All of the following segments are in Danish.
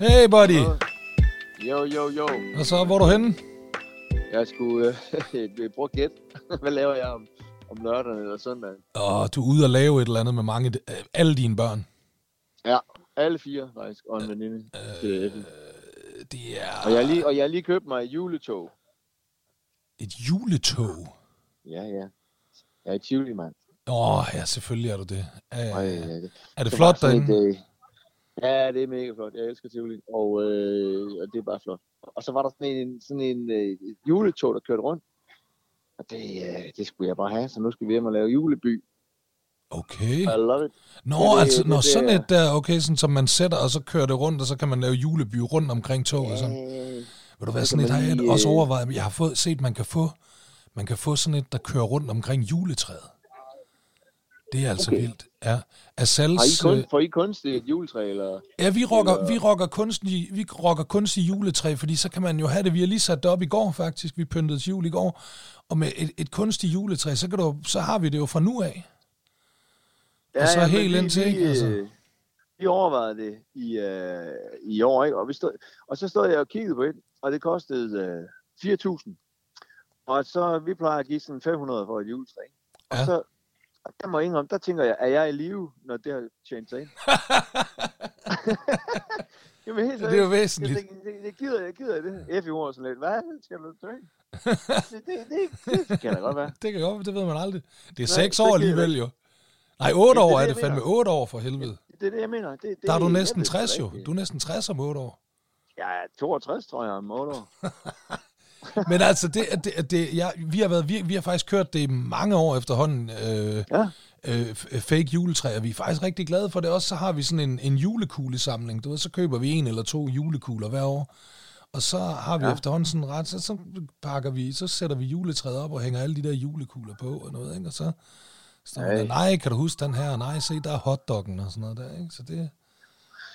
Hey, buddy. Jo, jo, jo. Og så, hvor er du henne? Jeg skulle øh, at gætte. Hvad laver jeg om, om lørdagen eller søndagen? Og du er ude og lave et eller andet med mange, øh, alle dine børn. Ja, alle fire faktisk, og en veninde. til Effen. Øh, det er Og jeg, lige, og jeg har lige købt mig et juletog. et juletog. Ja, ja. Jeg er i Tivoli, mand. Åh, oh, ja, selvfølgelig er du det. Er, Ej, ja, det, er det det flot derinde? et, øh, Ja, det er mega flot. Jeg elsker Tivoli, og, øh, og det er bare flot. Og så var der sådan en, sådan en øh, et juletog, der kørte rundt. Og det, øh, det skulle jeg bare have, så nu skal vi hjem og lave juleby. Okay. I love it. Nå, det- altså, det- når det sådan et der, okay, sådan som man sætter, og så kører det rundt, og så kan man lave juleby rundt omkring toget. Sådan. Øh, Vil du være så sådan et, har jeg også øh, overvejet, jeg har fået, set, man kan få, man kan få sådan et, der kører rundt omkring juletræet. Det er altså Okay. vildt. Ja. har Asals, I kun, får I kunstigt et juletræ, eller? ja, vi rocker, eller- vi rocker kunstig, vi rocker kunstig juletræ, fordi så kan man jo have det. Vi har lige sat det op i går, faktisk. Vi pyntede til jul i går. Og med et, et kunstigt juletræ, så, kan du, så har vi det jo fra nu af. Og så men helt vi- indtil, vi, ikke? Altså. øh, Vi overvejede det i, øh, i år, ikke? Og, vi stod, og så stod jeg og kiggede på et, og det kostede øh, 4.000. Og så, vi plejer at give sådan 500 for et juletræ. Og Ja. så, der må jeg indrømme, der tænker jeg, er jeg i live, når det har tjent sig ind? Jamen helt Det er jo væsentligt. Jeg tænker, det, det gider jeg, gider jeg det. F i ord sådan lidt. Hvad skal du træne? det, det, det, det, kan da godt være. Det kan godt, det ved man aldrig. Det er seks år alligevel jo. Nej, otte Det år det, er det fandme. Otte år for helvede. Det er det, jeg mener. Det, det, Der er du næsten ved sgu 60 da jo. Du er næsten 60 om otte år. Jeg er 62, tror jeg, om 8 år. Men altså, det, det, det, ja, vi, har været, vi, vi har faktisk kørt det mange år efterhånden, øh, Ja. øh, f- fake juletræ, og vi er faktisk rigtig glade for det. Også så har vi sådan en, en julekuglesamling. Du ved, så køber vi en eller to julekugler hver år. Og så har vi ja. Efterhånden sådan ret, så, så pakker vi, så sætter vi juletræet op og hænger alle de der julekugler på og noget, ikke? Og så står der, Ej. nej, kan du huske den her? Nej, se, der er hotdoggen og sådan noget der, ikke? Så det,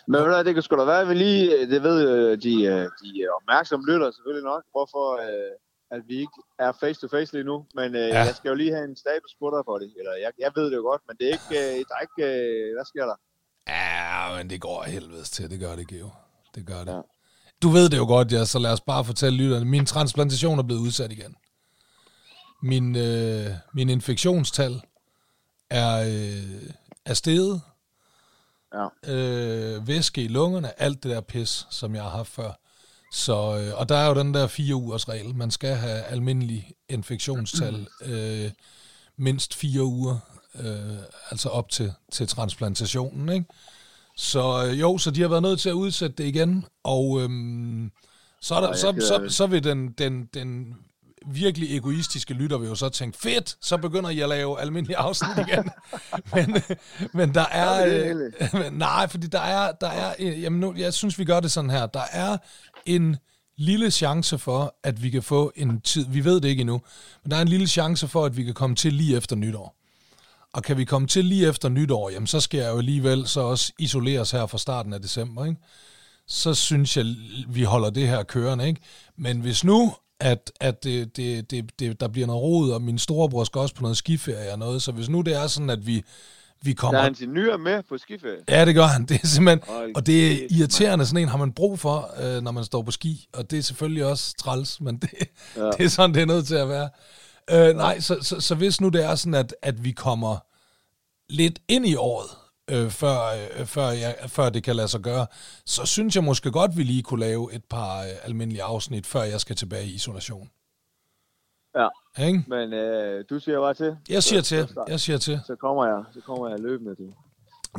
Men ved du det kan sgu da være, at vi lige, det ved øh, de, øh, de opmærksomme lytter selvfølgelig nok, hvorfor øh, at vi ikke er face to face lige nu. Men øh, Ja. jeg skal jo lige have en status på det. Eller jeg, jeg ved det jo godt, men det er ikke, øh, der er ikke, øh, hvad sker der? Ja, men det går helvedes til. Det gør det, Geo. Det gør det. Ja. Du ved det jo godt, ja, så lad os bare fortælle lytterne. Min transplantation er blevet udsat igen. Min, øh, min infektionstal er, øh, er steget. Ja. Øh, væske i lungerne, alt det der pis, som jeg har haft før. Så, øh, og der er jo den der fire ugers regel. Man skal have almindelig infektionstal øh, mindst fire uger, øh, altså op til, til transplantationen, ikke? Så øh, jo, så de har været nødt til at udsætte det igen, og øhm, så, er der, så, så, så vil den, den, den virkelig egoistiske lytter vil jo så tænke, fedt, så begynder I at lave almindelige afsnit igen. men, men der er... øh, men nej, fordi der er... Der er øh, jamen nu, jeg synes, vi gør det sådan her. Der er en lille chance for, at vi kan få en tid... Vi ved det ikke endnu, men der er en lille chance for, at vi kan komme til lige efter nytår. Og kan vi komme til lige efter nytår, jamen så skal jeg jo alligevel så også isoleres her fra starten af december, ikke? Så synes jeg, vi holder det her kørende, ikke? Men hvis nu, at, at det, det, det, det, der bliver noget rod, og min storebror skal også på noget skiferie og noget, så hvis nu det er sådan, at vi, vi Der kommer... er en senior med på skiferie. Ja, det gør han. Det er simpelthen, Hold og det er irriterende, sådan en har man brug for, øh, når man står på ski, og det er selvfølgelig også træls, men det. Ja. det er sådan, det er nødt til at være. Øh, nej, så, så, så hvis nu det er sådan, at, at vi kommer lidt ind i året, øh, før, øh, før, jeg, før det kan lade sig gøre, så synes jeg måske godt, vi lige kunne lave et par øh, almindelige afsnit, før jeg skal tilbage i isolation. Ja, Ikke? men øh, du siger bare til. Jeg siger Så- til, jeg siger til. Så kommer jeg, så kommer jeg løbende til.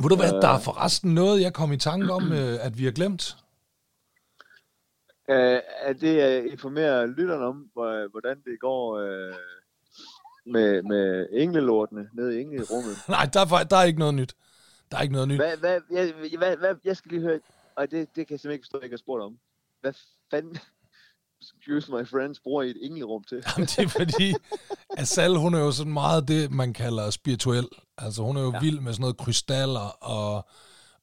Ved du hvad, der er forresten noget, jeg kom i tanke om, øh, at vi har glemt. Øh, er det at informere lytterne om, hvor- hvordan det går øh, med, med englelortene nede i englerummet? Nej, der er, der er ikke noget nyt. Der er ikke noget nyt. Hvad, hvad, jeg, hvad, hvad, jeg skal lige høre, og det, det kan jeg simpelthen ikke forstå, at jeg ikke har spurgt om. Hvad fanden, excuse my friends, bruger I et englerum til? Jamen, det er fordi, Asal, hun er jo sådan meget det, man kalder spirituel. Altså, hun er jo ja. Vild med sådan noget krystaller og,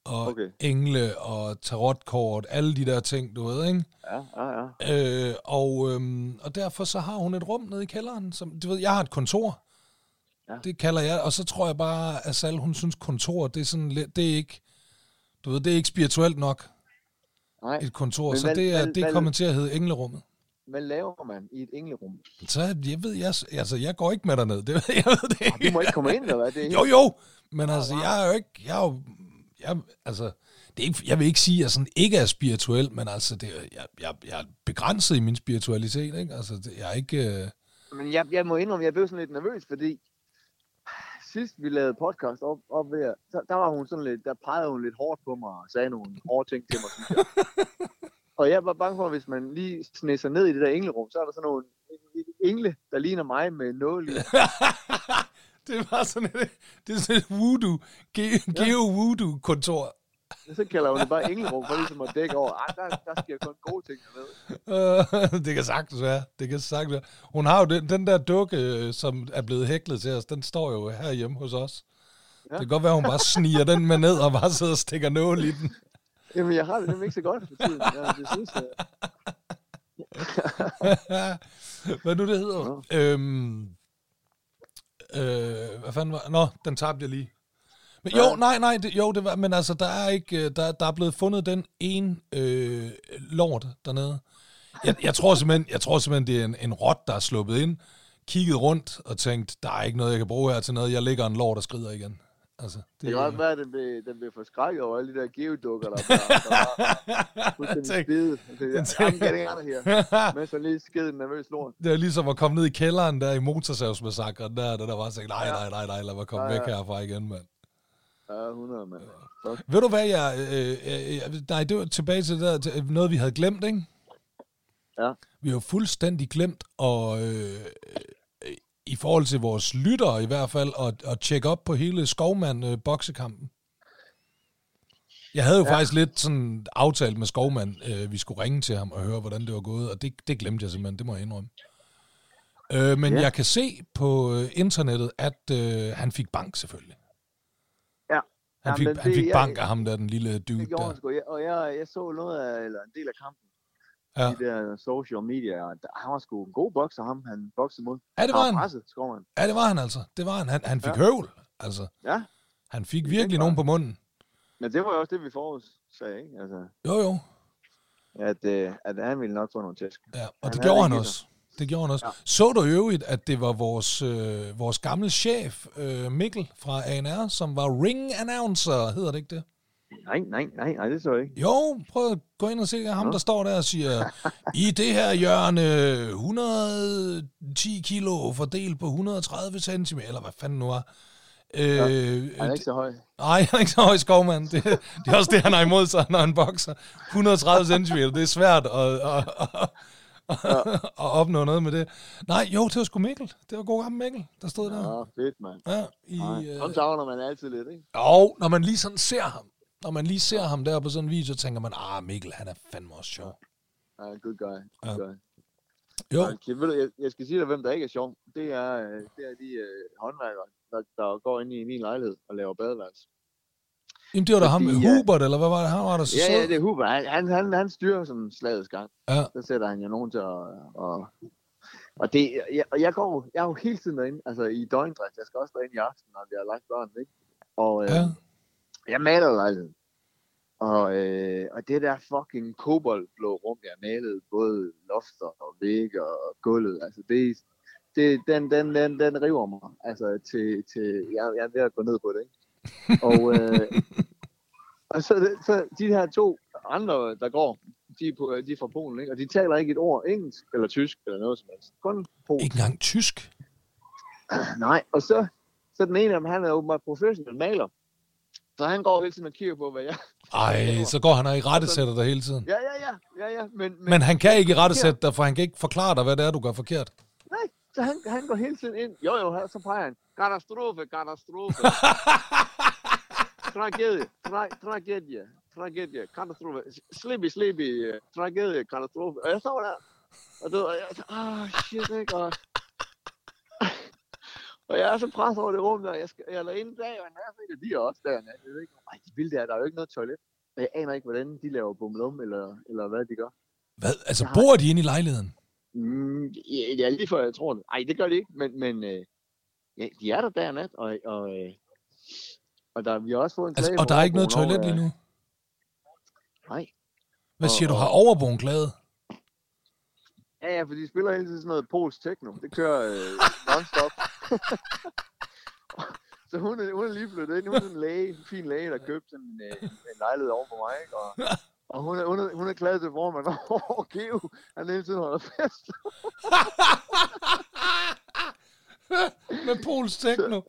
og. Okay. engle og tarotkort, alle de der ting, du ved, ikke? Ja, ja, ja. Øh, og, øhm, og derfor så har hun et rum nede i kælderen. Som, du ved, jeg har et kontor. Ja. Det kalder jeg, og så tror jeg bare, at Asal, hun synes kontor, det er sådan lidt, det er ikke, du ved, det er ikke spirituelt nok. Nej. et kontor, Men så hvad- det er, hvad- det kommer til at hedde Englerummet. Hvad laver man i et englerum? Så jeg ved, jeg, altså, jeg går ikke med derned. Det, jeg ved det Du må ikke komme ind, eller hvad? Det er Jo, jo, men altså, jeg er jo ikke, jeg er jo, jeg, altså, det er ikke, jeg vil ikke sige, at jeg sådan ikke er spirituel, men altså, det, jeg, jeg, jeg er begrænset i min spiritualitet, ikke? Altså, det, jeg er ikke, øh, Men jeg, jeg må indrømme, jeg blev sådan lidt nervøs, fordi sidst vi lavede podcast op, op ved, jer, der, der var hun sådan lidt, der pegede hun lidt hårdt på mig og sagde nogle hårde ting til mig, synes jeg. og jeg var bange for, at hvis man lige sig ned i det der englerum, så er der sådan nogle engle, der ligner mig med lige. det var sådan et, det er sådan et voodoo, ge, geo-voodoo-kontor. Så kalder hun det bare englerum, for ligesom at dække over, ah, der, der sker kun gode ting dernede. Øh, det kan sagtens være. Det kan sagtens være. Hun har jo den, den der dukke, øh, som er blevet hæklet til os, den står jo herhjemme hos os. Ja. Ja. Det kan godt være, hun bare sniger den med ned og bare sidder og stikker nål i den. Jamen, jeg har det nemlig ikke så godt for tiden. Jeg, det synes, jeg, hvad nu det hedder? Øhm, øh, hvad fanden var Nå, den tabte jeg lige. Men, jo, Ja. nej, nej, det, jo, det var, men altså, der er ikke, øh, der, der er blevet fundet den ene øh, lort dernede. Jeg, jeg, tror simpelthen, jeg tror simpelthen, det er en, en rot, der er sluppet ind, kigget rundt og tænkt, der er ikke noget, jeg kan bruge her til noget. Jeg lægger en lort og skrider igen. Altså, det, det kan også være, at den blev, den blev forskrækket over alle de der geodukker, der, der, der var skide. Det, out of here. Men så lige skide en nervøs lort. det er ligesom at komme ned i kælderen der i motorsavsmassakren der, der, der var sagt, nej, nej, nej, nej, lad mig komme ja. væk herfra igen, mand. Ja, 100, mand. Ved du hvad, jeg... Øh, øh, øh, nej, det var tilbage til det der, til noget, vi havde glemt, ikke? Ja. Vi har fuldstændig glemt, og øh, øh, i forhold til vores lyttere i hvert fald, at, at tjekke op på hele Skovmand-boksekampen. Jeg havde jo ja. Faktisk lidt sådan aftalt med Skovmand, øh, vi skulle ringe til ham og høre, hvordan det var gået, og det, det glemte jeg simpelthen, det må jeg indrømme. Øh, men ja. Ja. jeg kan se på øh, internettet, at øh, han fik bank selvfølgelig. Han fik, men han det- fik jeg- bank af ham der, den lille dude Det gjorde der. han sgu. Jeg- Og jeg, jeg så noget af, eller en del af kampen. Ja. De der social media. der- Han var sgu en god bokser, ham han boksede mod. Ja, det Han var han. presset, Skovman. Ja, det var han altså. Det var han. Han, han fik ja. Høvl. Altså, Ja, han fik Det virkelig nogen han. på munden. men det var jo også det, vi forudsagde, ikke? Altså, Jo, jo. at, øh, at han ville nok få nogle tæsk. Ja, og Han det gjorde det han også. Det gjorde han også. Ja. Ja. Så du øvrigt, at det var vores, øh, vores gamle chef, øh, Mikkel fra ANR, som var ring announcer, hedder det ikke det? Nej, nej, nej, nej, det så jeg ikke. Jo, prøv at gå ind og se ham, der står der og siger, i det her hjørne, 110 kilo fordelt på 130 cm, eller hvad fanden nu var. Øh, Han er ikke så høj. Nej, han er ikke så høj skovmand. Det, det er også det, han har imod sig, når han bokser. 130 cm, det er svært at, at, at, at, at opnå noget med det. Nej, jo, det var sgu Mikkel. Det var god gammel Mikkel, der stod der. Ja, fedt, mand. Ja, i, Nej, øh, Sådan savner man altid lidt, ikke? og når man lige sådan ser ham, når man lige ser ham der på sådan en video, så tænker man, ah, Mikkel, han er fandme også sjov. Ja, good guy. Good Ja. guy. Jo, Okay, ved du, jeg, jeg skal sige dig, hvem der ikke er sjov. Det er, øh, det er de øh, håndværkere, der, der går ind i min lejlighed og laver badeværelse. Jamen, det var da ham, ja. Hubert, eller hvad var det? Han var der så Ja, ja, det er Huber. Han, han, han, han styrer sådan slagets gang. Ja. Så sætter han jo nogen til at... Og, og det, jeg, og jeg, går, jeg er jo hele tiden derinde, altså i døgndrift. Jeg skal også derinde i aften, når vi har lagt børnene, ikke? Og øh, Ja. jeg maler lejligheden. Og, øh, og det der fucking koboldblå rum, jeg malede, både lofter og vægge og gulvet, altså det, det, den, den, den, den river mig. Altså til, til jeg, jeg er ved at gå ned på det, ikke? Og, øh, og så, så de her to andre, der går, de er, på, de er fra Polen, ikke? og de taler ikke et ord engelsk eller tysk eller noget som helst. Kun polsk. Ikke engang tysk. Nej, og så, så den ene af dem, han er åbenbart professionel maler. Så han går hele tiden og kigger på, hvad jeg... Ej, så går han og i rettesætter dig hele tiden. Ja, ja, ja, ja, ja. Men, men, Men han kan ikke i rettesætte dig, for han kan ikke forklare dig, hvad det er, du gør forkert. Så han, han går hele tiden ind. Jo, jo, så peger han. Katastrofe, katastrofe. tragedie, tra- tragedie, tragedie, katastrofe. Sleepy, øh, tragedie, katastrofe. Og jeg står der, og, du, og jeg så, ah, shit, ikke? Og, og jeg er så presset over det rum der. Jeg, skal, jeg er derinde dag og nat, ikke? Og de er også der. Jeg ved ikke, ej, de vil der, der er jo ikke noget toilet. Og jeg aner ikke, hvordan de laver bumlum, eller, eller hvad de gør. Hvad? Altså, Jeg har- bor de inde i lejligheden? Mm, ja, lige før jeg tror det. Nej, det gør de ikke, men, men øh, ja, de er der og nat, og, og, øh, og der, vi har også fået en Altså, klage og fra der er ikke noget toilet lige nu? øh, Nej, Hvad siger Og- du, har overboen klaget? Ja, ja, for de spiller hele tiden sådan noget polsk techno. Det kører øh, non-stop. så hun er, hun er lige flyttet ind. Hun er sådan en læge, en fin læge, der købte en, øh, en lejlighed over på mig. Ikke? Og, og hun, er, hun, er, hun er glad til formand over Geo. Han hele tiden holder fest. Med Pols Techno.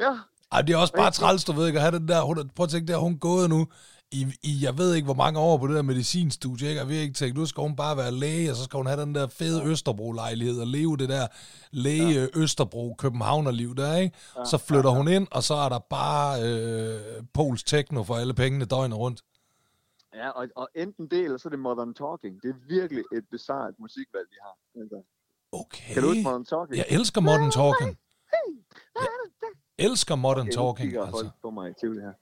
Ja, Ej, det er også bare træls, du ved ikke, at have den der, hun, prøv at tænke der, hun er gået nu i, i, jeg ved ikke, hvor mange år på det der medicinstudie, ikke? Og vi har ikke tænkt, nu skal hun bare være læge, og så skal hun have den der fede Østerbro-lejlighed, og leve det der læge ja. Østerbro Københavnerliv der, ikke? Ja, så flytter ja, ja. hun ind, og så er der bare øh, Pols Techno for alle pengene døgnet rundt. Ja og, og enten det, eller så er det Modern Talking. Det er virkelig et bizarrt musikvalg, de har. Altså, Okay. kan du huske Modern Talking? Jeg elsker Modern Talking. Jeg elsker Modern Okay, Talking, kigger altså. på mig i tvivl her.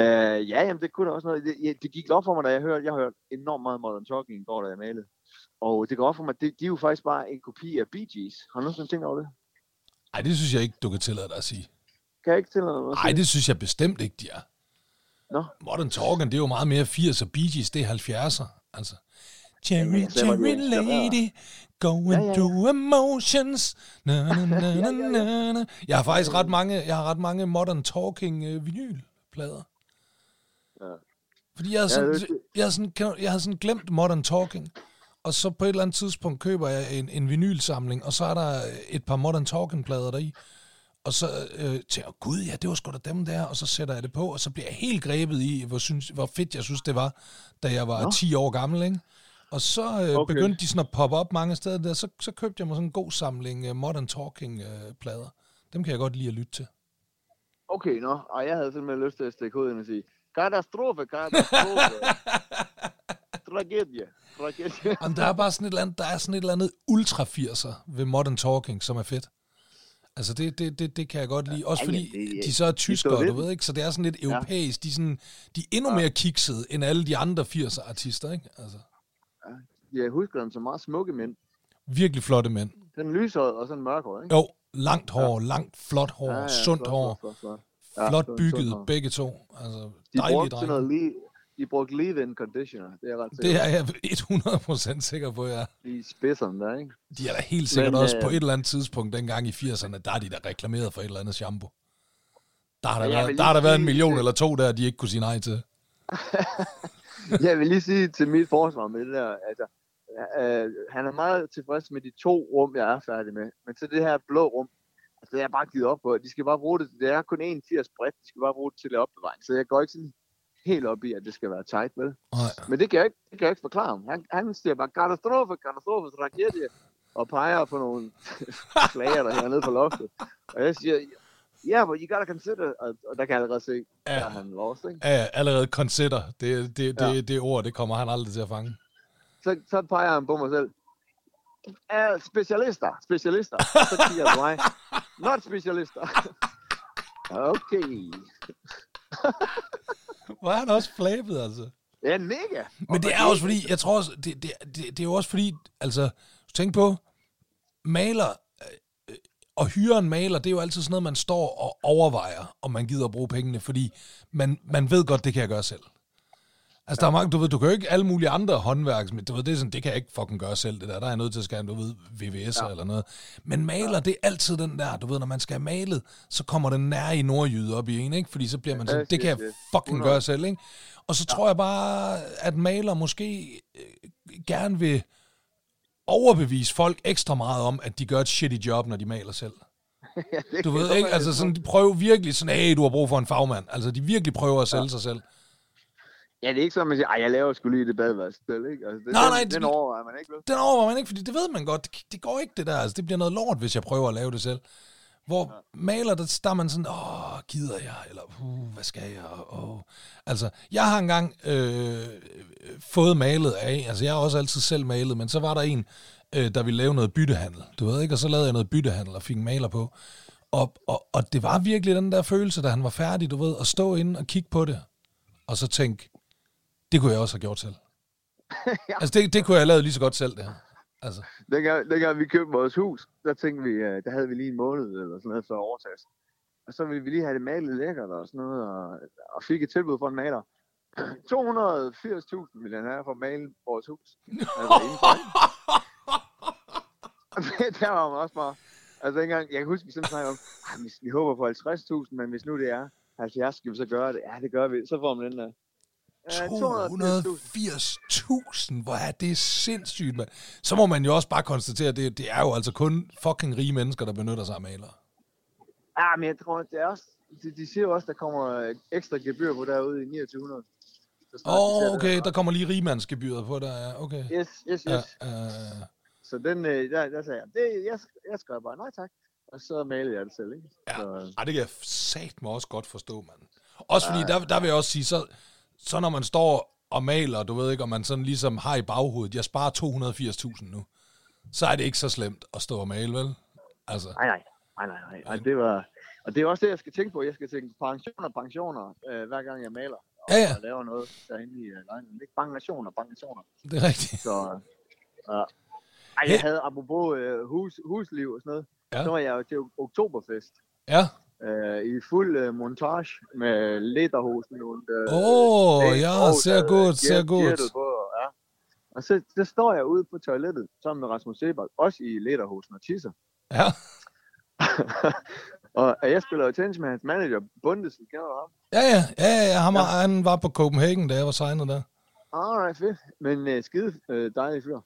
Uh, ja, jamen, det kunne da også noget. Det, det gik op for mig, da jeg hørte, jeg har hørt enormt meget Modern Talking i går, da jeg malede. Og det går op for mig, at det, de er jo faktisk bare en kopi af Bee Gees. Har du nogensinde tænkt over det? Ej, det synes jeg ikke, du kan tillade dig at sige. Kan jeg ikke til noget? Nej, det synes jeg bestemt ikke, de er. Nå. Modern Talking, det er jo meget mere 80'er, Bee Gees, det er 70'er. Altså, Cherry, cherry lady, going Ja, ja, ja. through emotions. Na, na, na, na, na, na. Jeg har faktisk ret mange, jeg har ret mange Modern Talking øh, vinylplader. Ja. Fordi jeg Ja, sådan, jeg, havde sådan, jeg havde sådan glemt Modern Talking. Og så på et eller andet tidspunkt køber jeg en, en vinylsamling, og så er der et par Modern Talking-plader deri. Og så øh, tænker jeg, gud ja, det var sgu da dem der, og så sætter jeg det på, og så bliver jeg helt grebet i, hvor, synes, hvor fedt jeg synes, det var, da jeg var Nå. 10 år gammel, ikke? Og så øh, okay. Begyndte de sådan at poppe op mange steder der, så, så købte jeg mig sådan en god samling uh, Modern Talking-plader. Dem kan jeg godt lide at lytte til. Okay, nå. Og jeg havde simpelthen lyst til at stikke hovedet ind og sige, katastrofe, katastrofe. Tragedie, tragedie. Jamen, der er bare sådan et eller andet, der er sådan et eller andet ultra 80'er ved Modern Talking, som er fedt. Altså, det, det, det, det kan jeg godt lide. Også Ja, fordi ja, det- de så er tyskere, du ved ikke? Så det er sådan lidt europæisk. De er, sådan, de er endnu mere kiksede end alle de andre 80'er artister, ikke? Altså, Jeg husker dem som meget smukke mænd. virkelig flotte mænd. Den lyshåret og sådan mørkhåret, ikke? Jo, langt hår, langt flot hår, Ja, ja, sundt flot, hår, flot, flot, flot. flot sundt- bygget, sundt begge to. Altså, De dejlige drenge. noget lige, de brugte leave-in conditioner, det er jeg ret sikker Det er jeg 100% sikker på, ja. De spidserne der, ikke? De er da helt sikkert Men, også øh, på et eller andet tidspunkt dengang i 80'erne, der er de da reklameret for et eller andet shampoo. Der har der, Ja, været, der har der været en million eller to der, de ikke kunne sige nej til. Jeg vil lige sige til mit forsvar med det der, altså, øh, han er meget tilfreds med de to rum, jeg er færdig med. Men så det her blå rum, altså det er jeg bare givet op på. De skal bare bruge det, det er kun 1,80 bredt, de skal bare bruge det til at opbevaring. Så jeg går ikke sådan helt op i, at det skal være tight, vel? Nej. Men det kan jeg ikke, det kan jeg ikke forklare ham. Han, han siger bare, katastrofe, katastrofe, tragedie, og peger på nogle flager, der hænger nede på loftet. Og jeg siger, ja, yeah, but you gotta consider, og, og der kan jeg allerede se, Ja. er han lost, ikke? Ja, allerede consider. Det, det, det, Ja. det ord, det kommer han aldrig til at fange. så, så peger han på mig selv. Uh, specialister, specialister. Så kigger jeg på mig. Not specialister. okay. Hvor er han også flabet, altså. Ja, mega. Men det er også fordi, jeg tror også, det, det, det, det er jo også fordi, altså, tænk på, maler, øh, og hyre en maler, det er jo altid sådan noget, man står og overvejer, om man gider at bruge pengene, fordi man, man ved godt, det kan jeg gøre selv. Altså, der er mange, du ved, du kan jo ikke alle mulige andre håndværks, men du ved, det er sådan, det kan jeg ikke fucking gøre selv, det der. Der er jeg nødt til at skære, du ved, VVS'er ja. eller noget. Men maler, det er altid den der, du ved, når man skal have malet, så kommer den nær i nordjyde op i en, ikke? Fordi så bliver man sådan, det kan jeg fucking 100. gøre selv, ikke? Og så tror jeg bare, at maler måske øh, gerne vil overbevise folk ekstra meget om, at de gør et shitty job, når de maler selv. Du ved ikke, altså sådan, de prøver virkelig sådan, hey, du har brug for en fagmand. Altså, de virkelig prøver at sælge sig selv. Ja, det er ikke sådan, at man siger, jeg laver sgu lige det badeværelse selv, ikke? Altså, det, Nej, den, nej, den det- overvejer man ikke, vel? Den overvejer man ikke, fordi det ved man godt. Det, det går ikke, det der. Altså, det bliver noget lort, hvis jeg prøver at lave det selv. Hvor ja. maler, der, der er man sådan, åh, gider jeg? Eller, uh, hvad skal jeg? Åh. Altså, jeg har engang øh, fået malet af, altså jeg har også altid selv malet, men så var der en, øh, der ville lave noget byttehandel, du ved ikke? Og så lavede jeg noget byttehandel og fik maler på. Og, og, og det var virkelig den der følelse, da han var færdig, du ved, at stå inde og kigge på det, og så tænke, det kunne jeg også have gjort selv. Ja. Altså, det, det kunne jeg have lavet lige så godt selv, det her. Altså, Dengang, dengang vi købte vores hus, der tænkte vi, øh, der havde vi lige en måned eller sådan noget for at overtage. Og så ville vi lige have det malet lækkert og sådan noget, og, og fik et tilbud fra en maler 280.000 vil han have for at male vores hus. Altså, ikke? der var man også bare... Altså engang, jeg kan huske, vi sådan snakkede om, "Ej, hvis vi håber på 50.000, men hvis nu det er 70, skal vi så gøre det? Ja, det gør vi. Så får man den der. Ja, 280.000. 280.000, hvor er det sindssygt, mand. Så må man jo også bare konstatere, at det, det er jo altså kun fucking rige mennesker, der benytter sig af malere. Ja, men jeg tror, det er også... De, de siger jo også, der kommer øh, ekstra gebyr på derude i 2900. Så snart de Åh, oh, okay, der kommer lige rigmandsgebyret på der, ja, okay. Yes, yes, yes. Ja, Ja. uh, Så den, øh, der, der sagde jeg, det, jeg, jeg skrev bare nej tak. Og så malede jeg det selv, ikke? Ja. Så, ej, det kan jeg sat mig også godt forstå, mand. Også fordi, der, der vil jeg også sige, så, så når man står og maler, du ved ikke, om man sådan ligesom har i baghovedet, jeg sparer 280.000 nu, så er det ikke så slemt at stå og male, vel? Altså, nej, nej. Nej, nej, nej. Og det, var, og det er også det, jeg skal tænke på. Jeg skal tænke pensioner, pensioner, øh, hver gang jeg maler. Og, Ja, ja. og laver noget derinde i øh, lejligheden. Ikke pensioner, pensioner. det er rigtigt. Så, ja. Ej, jeg havde apropos øh, hus, husliv og sådan noget. Ja. Så var jeg jo til Oktoberfest. Ja. Øh, I fuld øh, montage med lederhosen. Øh, Åh, dagens ja, ser gert- godt. gertet På, ja. Og så, så står jeg ude på toilettet sammen med Rasmus Sebak, også i lederhosen og tisser. Ja. og jeg spiller jo tennis med hans manager, Bundesen, kender du ham? Ja, ja, ja, ja, han, var, han var på Copenhagen, da jeg var signet der. Alright, fedt. Men øh, skide øh, dejlig fyr.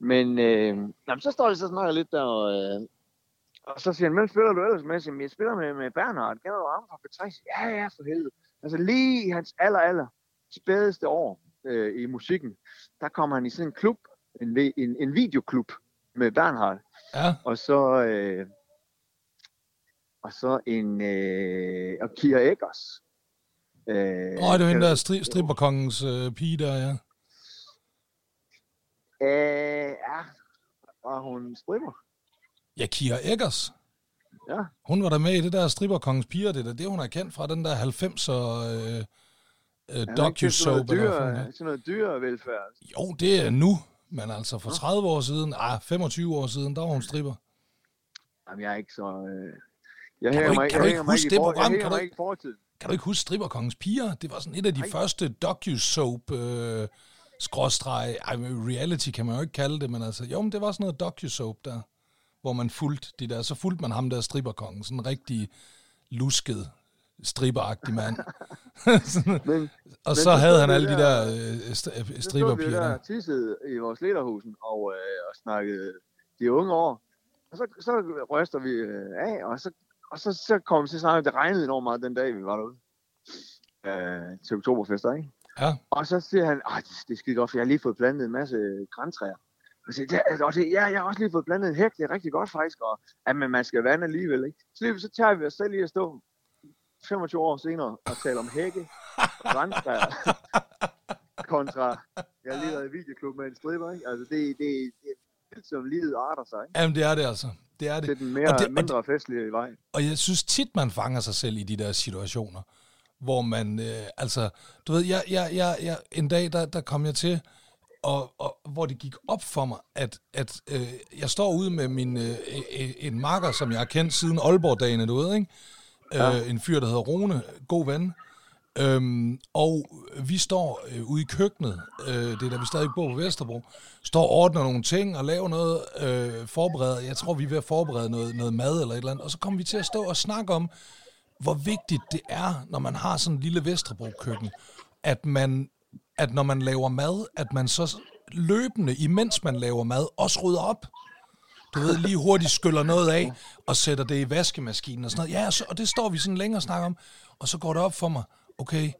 Men øh, jamen, så står det så og snakker lidt der, og, øh, og så siger han, hvem spiller du ellers med? Jeg siger, jeg spiller med, med Bernhard. Kender du ham fra P3? Ja, ja, for helvede. Altså lige i hans aller, aller spædeste år øh, i musikken, der kommer han i sådan en klub, en, en, en videoklub med Bernhard. Ja, Og så, øh, og så en, øh, og Kira Eggers. Øh, Åh, det var hende der stri, stripperkongens øh, pige der, ja. Øh, ja, var hun stripper? Ja, Kira Eggers. Ja. Hun var der med i det der stripperkongens piger, det der, det hun er kendt fra, den der 90'er øh, øh, docu-soap. Eller det er. sådan noget dyrevelfærd. Jo, det er nu, men altså for 30 år siden, ah, 25 år siden, der var hun stripper. Jamen, jeg er ikke så... Øh... Jeg Kan du ikke- mig, kan du ikke huske det program? Kan du ikke-. Kan du ikke huske stripperkongens piger? Det var sådan et af de Nej. første docu-soap øh, skråstreg, ej, reality kan man jo ikke kalde det, men altså, jo, men det var sådan noget docu-soap der, hvor man fulgte de der, så fulgte man ham der stripperkongen, sådan en rigtig lusket, stripperagtig mand. Men og men så så havde han alle de der- øh, øh, så stripperpiger der der. tissede i vores lederhusen og, øh, og snakkede de unge år. Og så, så ryster vi øh, af, og så, og så, så kom vi til at snakke, det regnede enormt meget den dag, vi var derude. Øh, til oktoberfester, ikke? Ja, Og så siger han, at det er skide godt, for jeg har lige fået plantet en masse græntræer. Så siger, jeg, og det, ja, jeg har også lige fået plantet en hæk, det er rigtig godt faktisk, og at men man skal vande alligevel, ikke? Så, lige, så tager vi os selv lige at stå 25 år senere og tale om hække og græntræer kontra, jeg har lige været i videoklub med en stripper, ikke? Altså, det, det, det er som livet arter sig, ikke? jamen det er det altså. Det er det. Til den mere, Og det- det, mindre festlige vej. Og jeg synes tit, man fanger sig selv i de der situationer, hvor man, øh, altså, du ved, jeg, jeg, jeg, jeg, en dag, der, der kom jeg til, og, og hvor det gik op for mig, at, at øh, jeg står ude med min, øh, øh, en marker, som jeg har kendt siden Aalborg-dagene, du ved, ikke? Ja. Øh, en fyr, der hedder Rune, god ven. Øhm, og vi står øh, ude i køkkenet, øh, det er da vi stadig bor på Vesterbro, står og ordner nogle ting og laver noget, øh, forbereder, jeg tror vi er ved at forberede noget, noget mad eller et eller andet, og så kommer vi til at stå og snakke om, hvor vigtigt det er, når man har sådan en lille Vesterbro-køkken, at man, at når man laver mad, at man så løbende, imens man laver mad, også rydder op. Du ved, lige hurtigt skyller noget af, og sætter det i vaskemaskinen og sådan noget. Ja, og, så, og det står vi sådan længere og snakker om, og så går det op for mig, okay,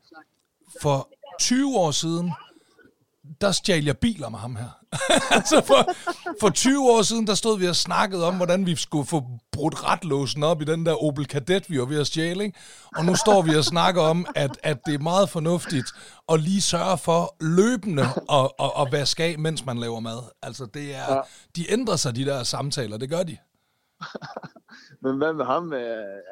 for 20 år siden, der stjal jeg biler med ham her. altså for, for 20 år siden, der stod vi og snakkede om, hvordan vi skulle få brudt retlåsen op i den der Opel Kadett, vi var ved at stjæle. Ikke? Og nu står vi og snakker om, at, at det er meget fornuftigt at lige sørge for løbende at, at, at vaske af, mens man laver mad. Altså det er, Ja. de ændrer sig, de der samtaler, det gør de. Men hvad med ham? Er,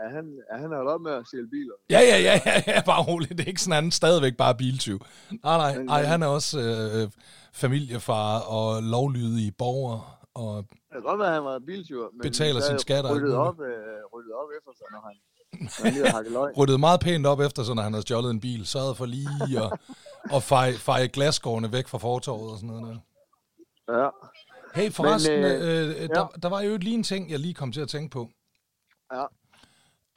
er han, er han holdt op med at stjæle biler? Ja, ja, ja, ja, ja, bare roligt. Det er ikke sådan, han stadigvæk bare biltyv. Nej, nej, nej han er også øh, familiefar og lovlydig borger. Og Det kan godt være, at han var biltyver, men Betaler så sine skatter og Ryddet op, øh, ryddet op efter sig, når han ryddede meget pænt op efter, så når han havde stjålet en bil. Sørgede for lige at, at feje, feje glasskårene væk fra fortorvet og sådan noget. Der. Ja, Hey, forresten, Men, øh, øh, øh, der, der var jo lige en ting, jeg lige kom til at tænke på. ja.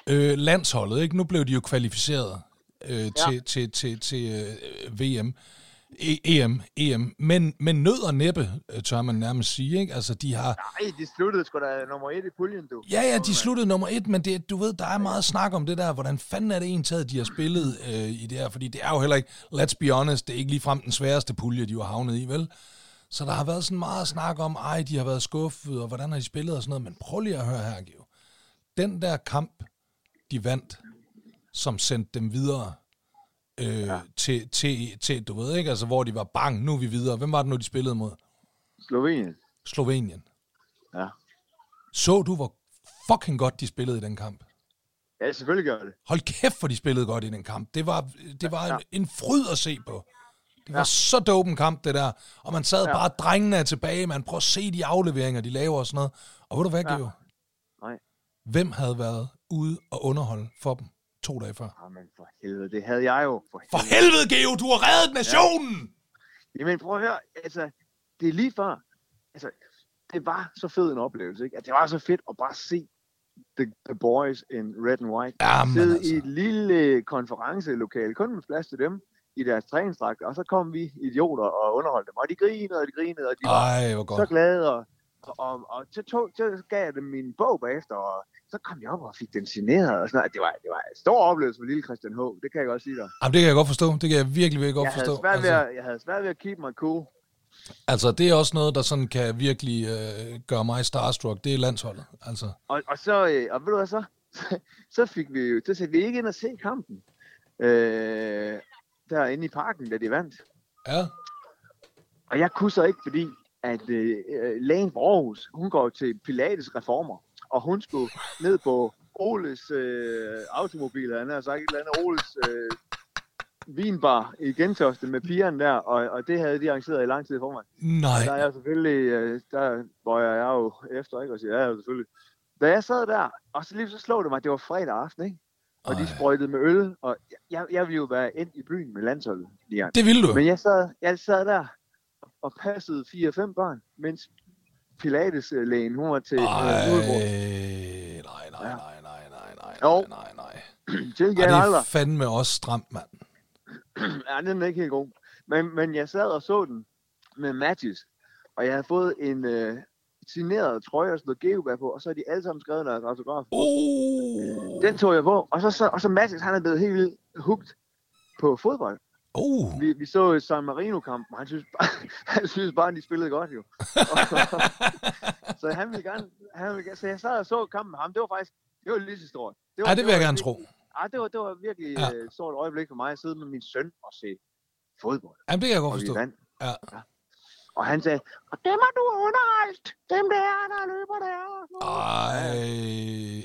Øh, landsholdet, ikke? Nu blev de jo kvalificeret øh, til, til, til, til øh, VM. E- EM, EM. Men, men nød og næppe, øh, tør man nærmest sige, ikke? Altså, de har... Nej, de sluttede sgu da nummer et i puljen, du. Ja, ja, de sluttede nummer et, men det, du ved, der er meget snak om det der, hvordan fanden er det en taget, de har spillet øh, i det her, fordi det er jo heller ikke, let's be honest, det er ikke ligefrem den sværeste pulje, de har havnet i, vel? Så der har været sådan meget snak om, ej, de har været skuffet, og hvordan har de spillet og sådan noget, men prøv lige at høre her, Geo. Den der kamp, de vandt, som sendte dem videre øh, ja. til, til, til, du ved ikke, altså hvor de var bang, nu er vi videre. Hvem var det nu, de spillede mod? Slovenien. Slovenien. Ja. Så du, hvor fucking godt de spillede i den kamp? Ja, selvfølgelig gør det. Hold kæft, for de spillede godt i den kamp. Det var, det var Ja. en, en fryd at se på. Det var Ja. så dope en kamp, det der. Og man sad Ja. bare, drengene er tilbage, man prøver at se de afleveringer, de laver og sådan noget. Og ved du hvad, Ja. Geo? Nej. Hvem havde været ude og underholde for dem to dage før? Jamen for helvede, det havde jeg jo. For For helvede, Geo, du har reddet nationen! Jamen prøv at høre, altså, det er lige før, altså, det var så fed en oplevelse, ikke? At det var så fedt at bare se the, the boys in red and white Jamen sidde altså. i et lille konferencelokale, kun med plads til dem i deres træningsdragter, og så kom vi idioter og underholdte dem, og de grinede, og de grinede, og de var Ej, hvor så glade, og, og, og, så, tog, så gav jeg dem min bog bagefter, og så kom jeg op og fik den signeret, og sådan noget. Det var, det var en stor oplevelse for lille Christian H., det kan jeg godt sige dig. Jamen, det kan jeg godt forstå. Det kan jeg virkelig, virkelig godt Jeg havde, forstå. ved Altså, at, jeg havde svært ved at keep mig cool. altså, det er også noget, der sådan kan virkelig øh, gøre mig starstruck. Det er landsholdet. Altså, Og, og så, øh, og ved du hvad så? så fik vi jo, så satte vi ikke ind og se kampen. Øh, derinde i parken, da de vandt. ja. Og jeg kunne så ikke, fordi at øh, øh, lægen på Aarhus, hun går til Pilates reformer, og hun skulle ned på Oles øh, automobil, han har sagt et eller andet Oles øh, vinbar i Gentofte med pigerne der, og, og det havde de arrangeret i lang tid for mig. Nej. Der er jeg selvfølgelig, øh, der hvor jeg er jo efter, ikke? Og siger, ja, selvfølgelig. Da jeg sad der, og så lige så slog det mig, det var fredag aften, ikke? Og Ej. de sprøjtede med øl, og jeg, jeg ville jo være ind i byen med landsholdet, Lian. Det vil du. Men jeg sad, jeg sad der og passede 4-5 børn, mens Pilates-lægen, hun var til Ej, øh, udbrud. nej, nej, nej, Ja. nej, nej, nej, nej, Jo. nej, nej. Til Ej, det er fandme også stramt, mand. Ja, den er ikke helt god. Men, men jeg sad og så den med matches, og jeg havde fået en øh, signeret trøje, og stod Geobær på, og så er de alle sammen skrevet deres autograf. Oh. Den tog jeg på, og så, så, og så Mattis, han er blevet helt vildt hooked på fodbold. Oh. Vi, vi så San Marino-kampen, og han synes, bare, han synes bare, at de spillede godt jo. så han ville gerne, han ville så jeg sad og så kampen med ham, det var faktisk, det var lige så stort. Det var, Ja, det vil jeg gerne tro. Ja, det var, det var virkelig Ja. ja. et stort øjeblik for mig at sidde med min søn og se fodbold. Jamen, det kan jeg godt forstå. vandt. Ja. Og han sagde, og dem har du underholdt. Dem der, der løber der. Ej,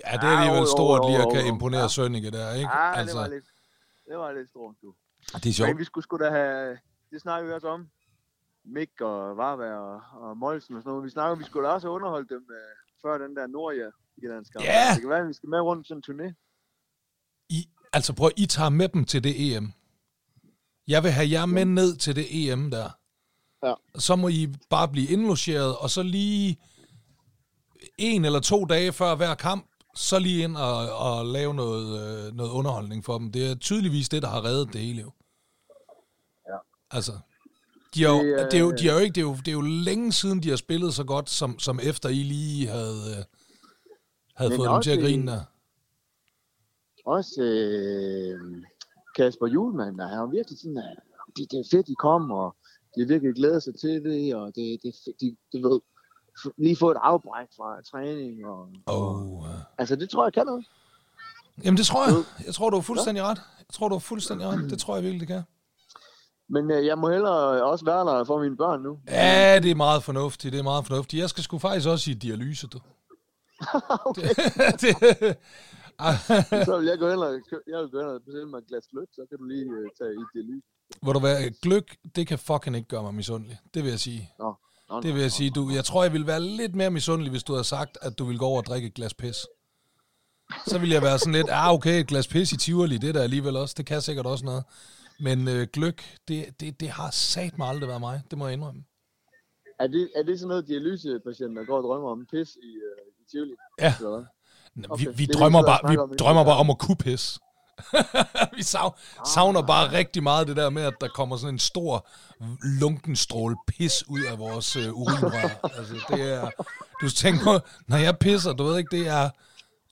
ja, det er Ja, alligevel stort lige at kan imponere Ja. Sønneke der, ikke? Ja, det altså, var lidt, det var lidt stort, du. Det er sjovt. Men vi skulle sgu da have, det snakker vi også om. Mick og Varberg og, og Molsen og sådan noget. Vi snakker, vi skulle da også have underholdt dem øh, før den der Nordjyllandskamp. Ja! Det kan være, at vi skal med rundt sådan en turné. I, altså prøv, I tager med dem til det EM. Jeg vil have jer med ned til det EM der. Ja. Så må I bare blive indlogeret, og så lige en eller to dage før hver kamp, så lige ind og, og lave noget, øh, noget underholdning for dem. Det er tydeligvis det, der har reddet det hele jo. Altså, de har, jo, Det, øh, det, er jo, de har jo ikke, det, er jo, det er jo længe siden, de har spillet så godt, som, som efter I lige havde, øh, havde fået dem til at i- grine der. Også øh, Kasper Julemand, der har virkelig sådan, at det, det er fedt, de kom, og de virkelig glædet sig til det, og det, det er de, du ved, lige få et afbræk fra træning, og, og Oh, uh. altså det tror jeg kan noget. Jamen det tror jeg. Jeg tror, du har fuldstændig ret. Jeg tror, du har fuldstændig ret. Det tror jeg virkelig, det kan. Men øh, jeg må hellere også være der for mine børn nu. Ja, det er meget fornuftigt. Det er meget fornuftigt. Jeg skal sgu faktisk også i dialyse, du. okay. det, Så vil jeg gå hen og, jeg vil gå hen og bestille mig et glas gløb, så kan du lige øh, tage i det lys. hvor du være gløk, det kan fucking ikke gøre mig misundelig. Det vil jeg sige. Nå, nå, Det vil jeg sige. Du, jeg tror, jeg ville være lidt mere misundelig, hvis du havde sagt, at du ville gå over og drikke et glas pis. så ville jeg være sådan lidt, ah okay, et glas pis i Tivoli, det er der alligevel også, det kan sikkert også noget. Men øh, gløk, det, det, det har sat mig aldrig været mig, det må jeg indrømme. Er det, er det sådan noget, dialysepatienter går og drømmer om? Pis i, uh, i Tivoli? Ja. Eller? Vi, Okay, vi, det er drømmer det, vi bare, om vi drømmer bare om at kunne pisse. vi sav, savner bare rigtig meget det der med, at der kommer sådan en stor lunkenstråle pis ud af vores øh, urinrør. altså, det er, du tænker når jeg pisser, du ved ikke, det er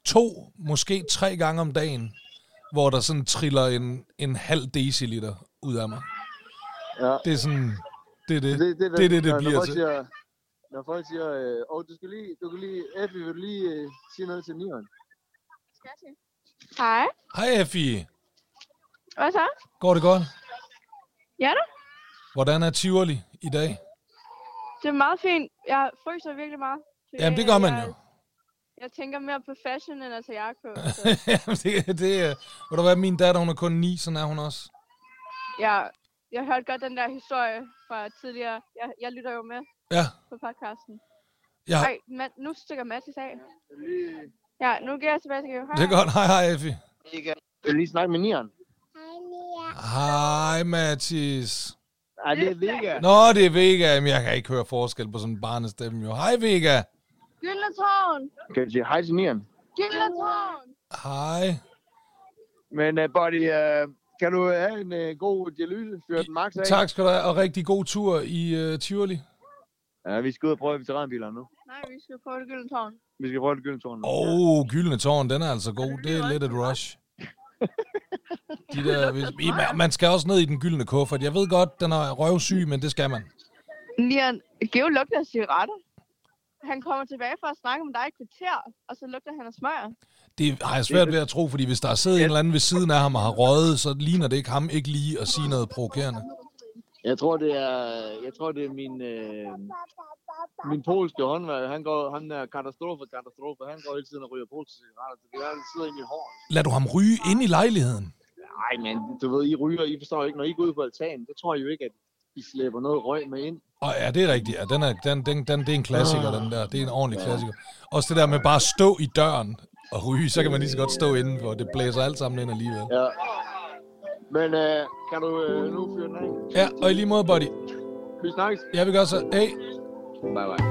to, måske tre gange om dagen, hvor der sådan triller en, en halv deciliter ud af mig. Ja. Det er sådan, det er det, Det, det, det, er det, det når, bliver når til. Siger, når folk siger, øh, oh, du skal lige, du kan lige, Effie, vil du lige øh, sige noget til Nieren? Hej. Hej Effie, Hvad så? går det godt? Ja da. Hvordan er Tivoli i dag? Det er meget fint. Jeg fryser virkelig meget. Så Jamen, det gør man jo. Jeg tænker mere på fashion, end at tage jakke på. Så. Jamen, det, det, er- ved du hvad, min datter, hun er kun 9, sådan er hun også. ja, jeg hørte godt den der historie fra tidligere. Jeg, jeg lytter jo med Ja, på podcasten. ja Nej, man, nu stikker Mathis af. Ja, nu giver jeg tilbage til. Hej. det er godt. Hej, hej, Effie. Ikke. Vil lige snakke med Nieren? Hej, Mathis. Nej, det er Vega. Nå, det er Vega. Jamen, jeg kan ikke høre forskel på sådan en barnestemme, jo. Hej, Vega. Gyldne tårn! Kan du sige hej til Nieren? Gyldne tårn! Hej. Men uh, Buddy, uh, kan du have en uh, god dialyse? Fyr den max af? Tak skal du have, og rigtig god tur i uh, Tivoli. Ja, vi skal ud og prøve veteranbiler nu. Nej, vi skal på det gyldne tårn. Vi skal prøve det gyldne tårn. Åh, oh, Gyldne Tårn, den er altså god. Det er lidt et rush. De der, hvis, man- skal også ned i den gyldne kuffert. Jeg ved godt, den er røvsyg, men det skal man. Lian, Geo lugter af cigaretter. Han kommer tilbage for at snakke med dig i kvarter, og så lugter han af smøger. Det har jeg svært ved at tro, fordi hvis der sidder en eller anden ved siden af ham og har røget, så ligner det ikke ham ikke lige at sige noget provokerende. Jeg tror, det er, jeg tror, det er min, øh, min polske håndværker. Han går, han er katastrofe, katastrofe. Han går hele tiden og ryger polske cigaretter. Så det er, det sidder i mit hår. Lad du ham ryge ind i lejligheden? Nej, men du ved, I ryger, I forstår ikke, når I går ud på altanen, så tror I jo ikke, at I slæber noget røg med ind. Og ja, det er rigtigt. Ja, den er, den, den, den, det er en klassiker, den der. Det er en ordentlig klassiker. Også det der med bare at stå i døren og ryge, så kan man lige så godt stå indenfor. Det blæser alt sammen ind alligevel. Ja. Men øh, kan du øh, nu fyre den af? Ja, og i lige måde, buddy. Vi snakkes. Jeg vil gøre så. Hey. Bye bye.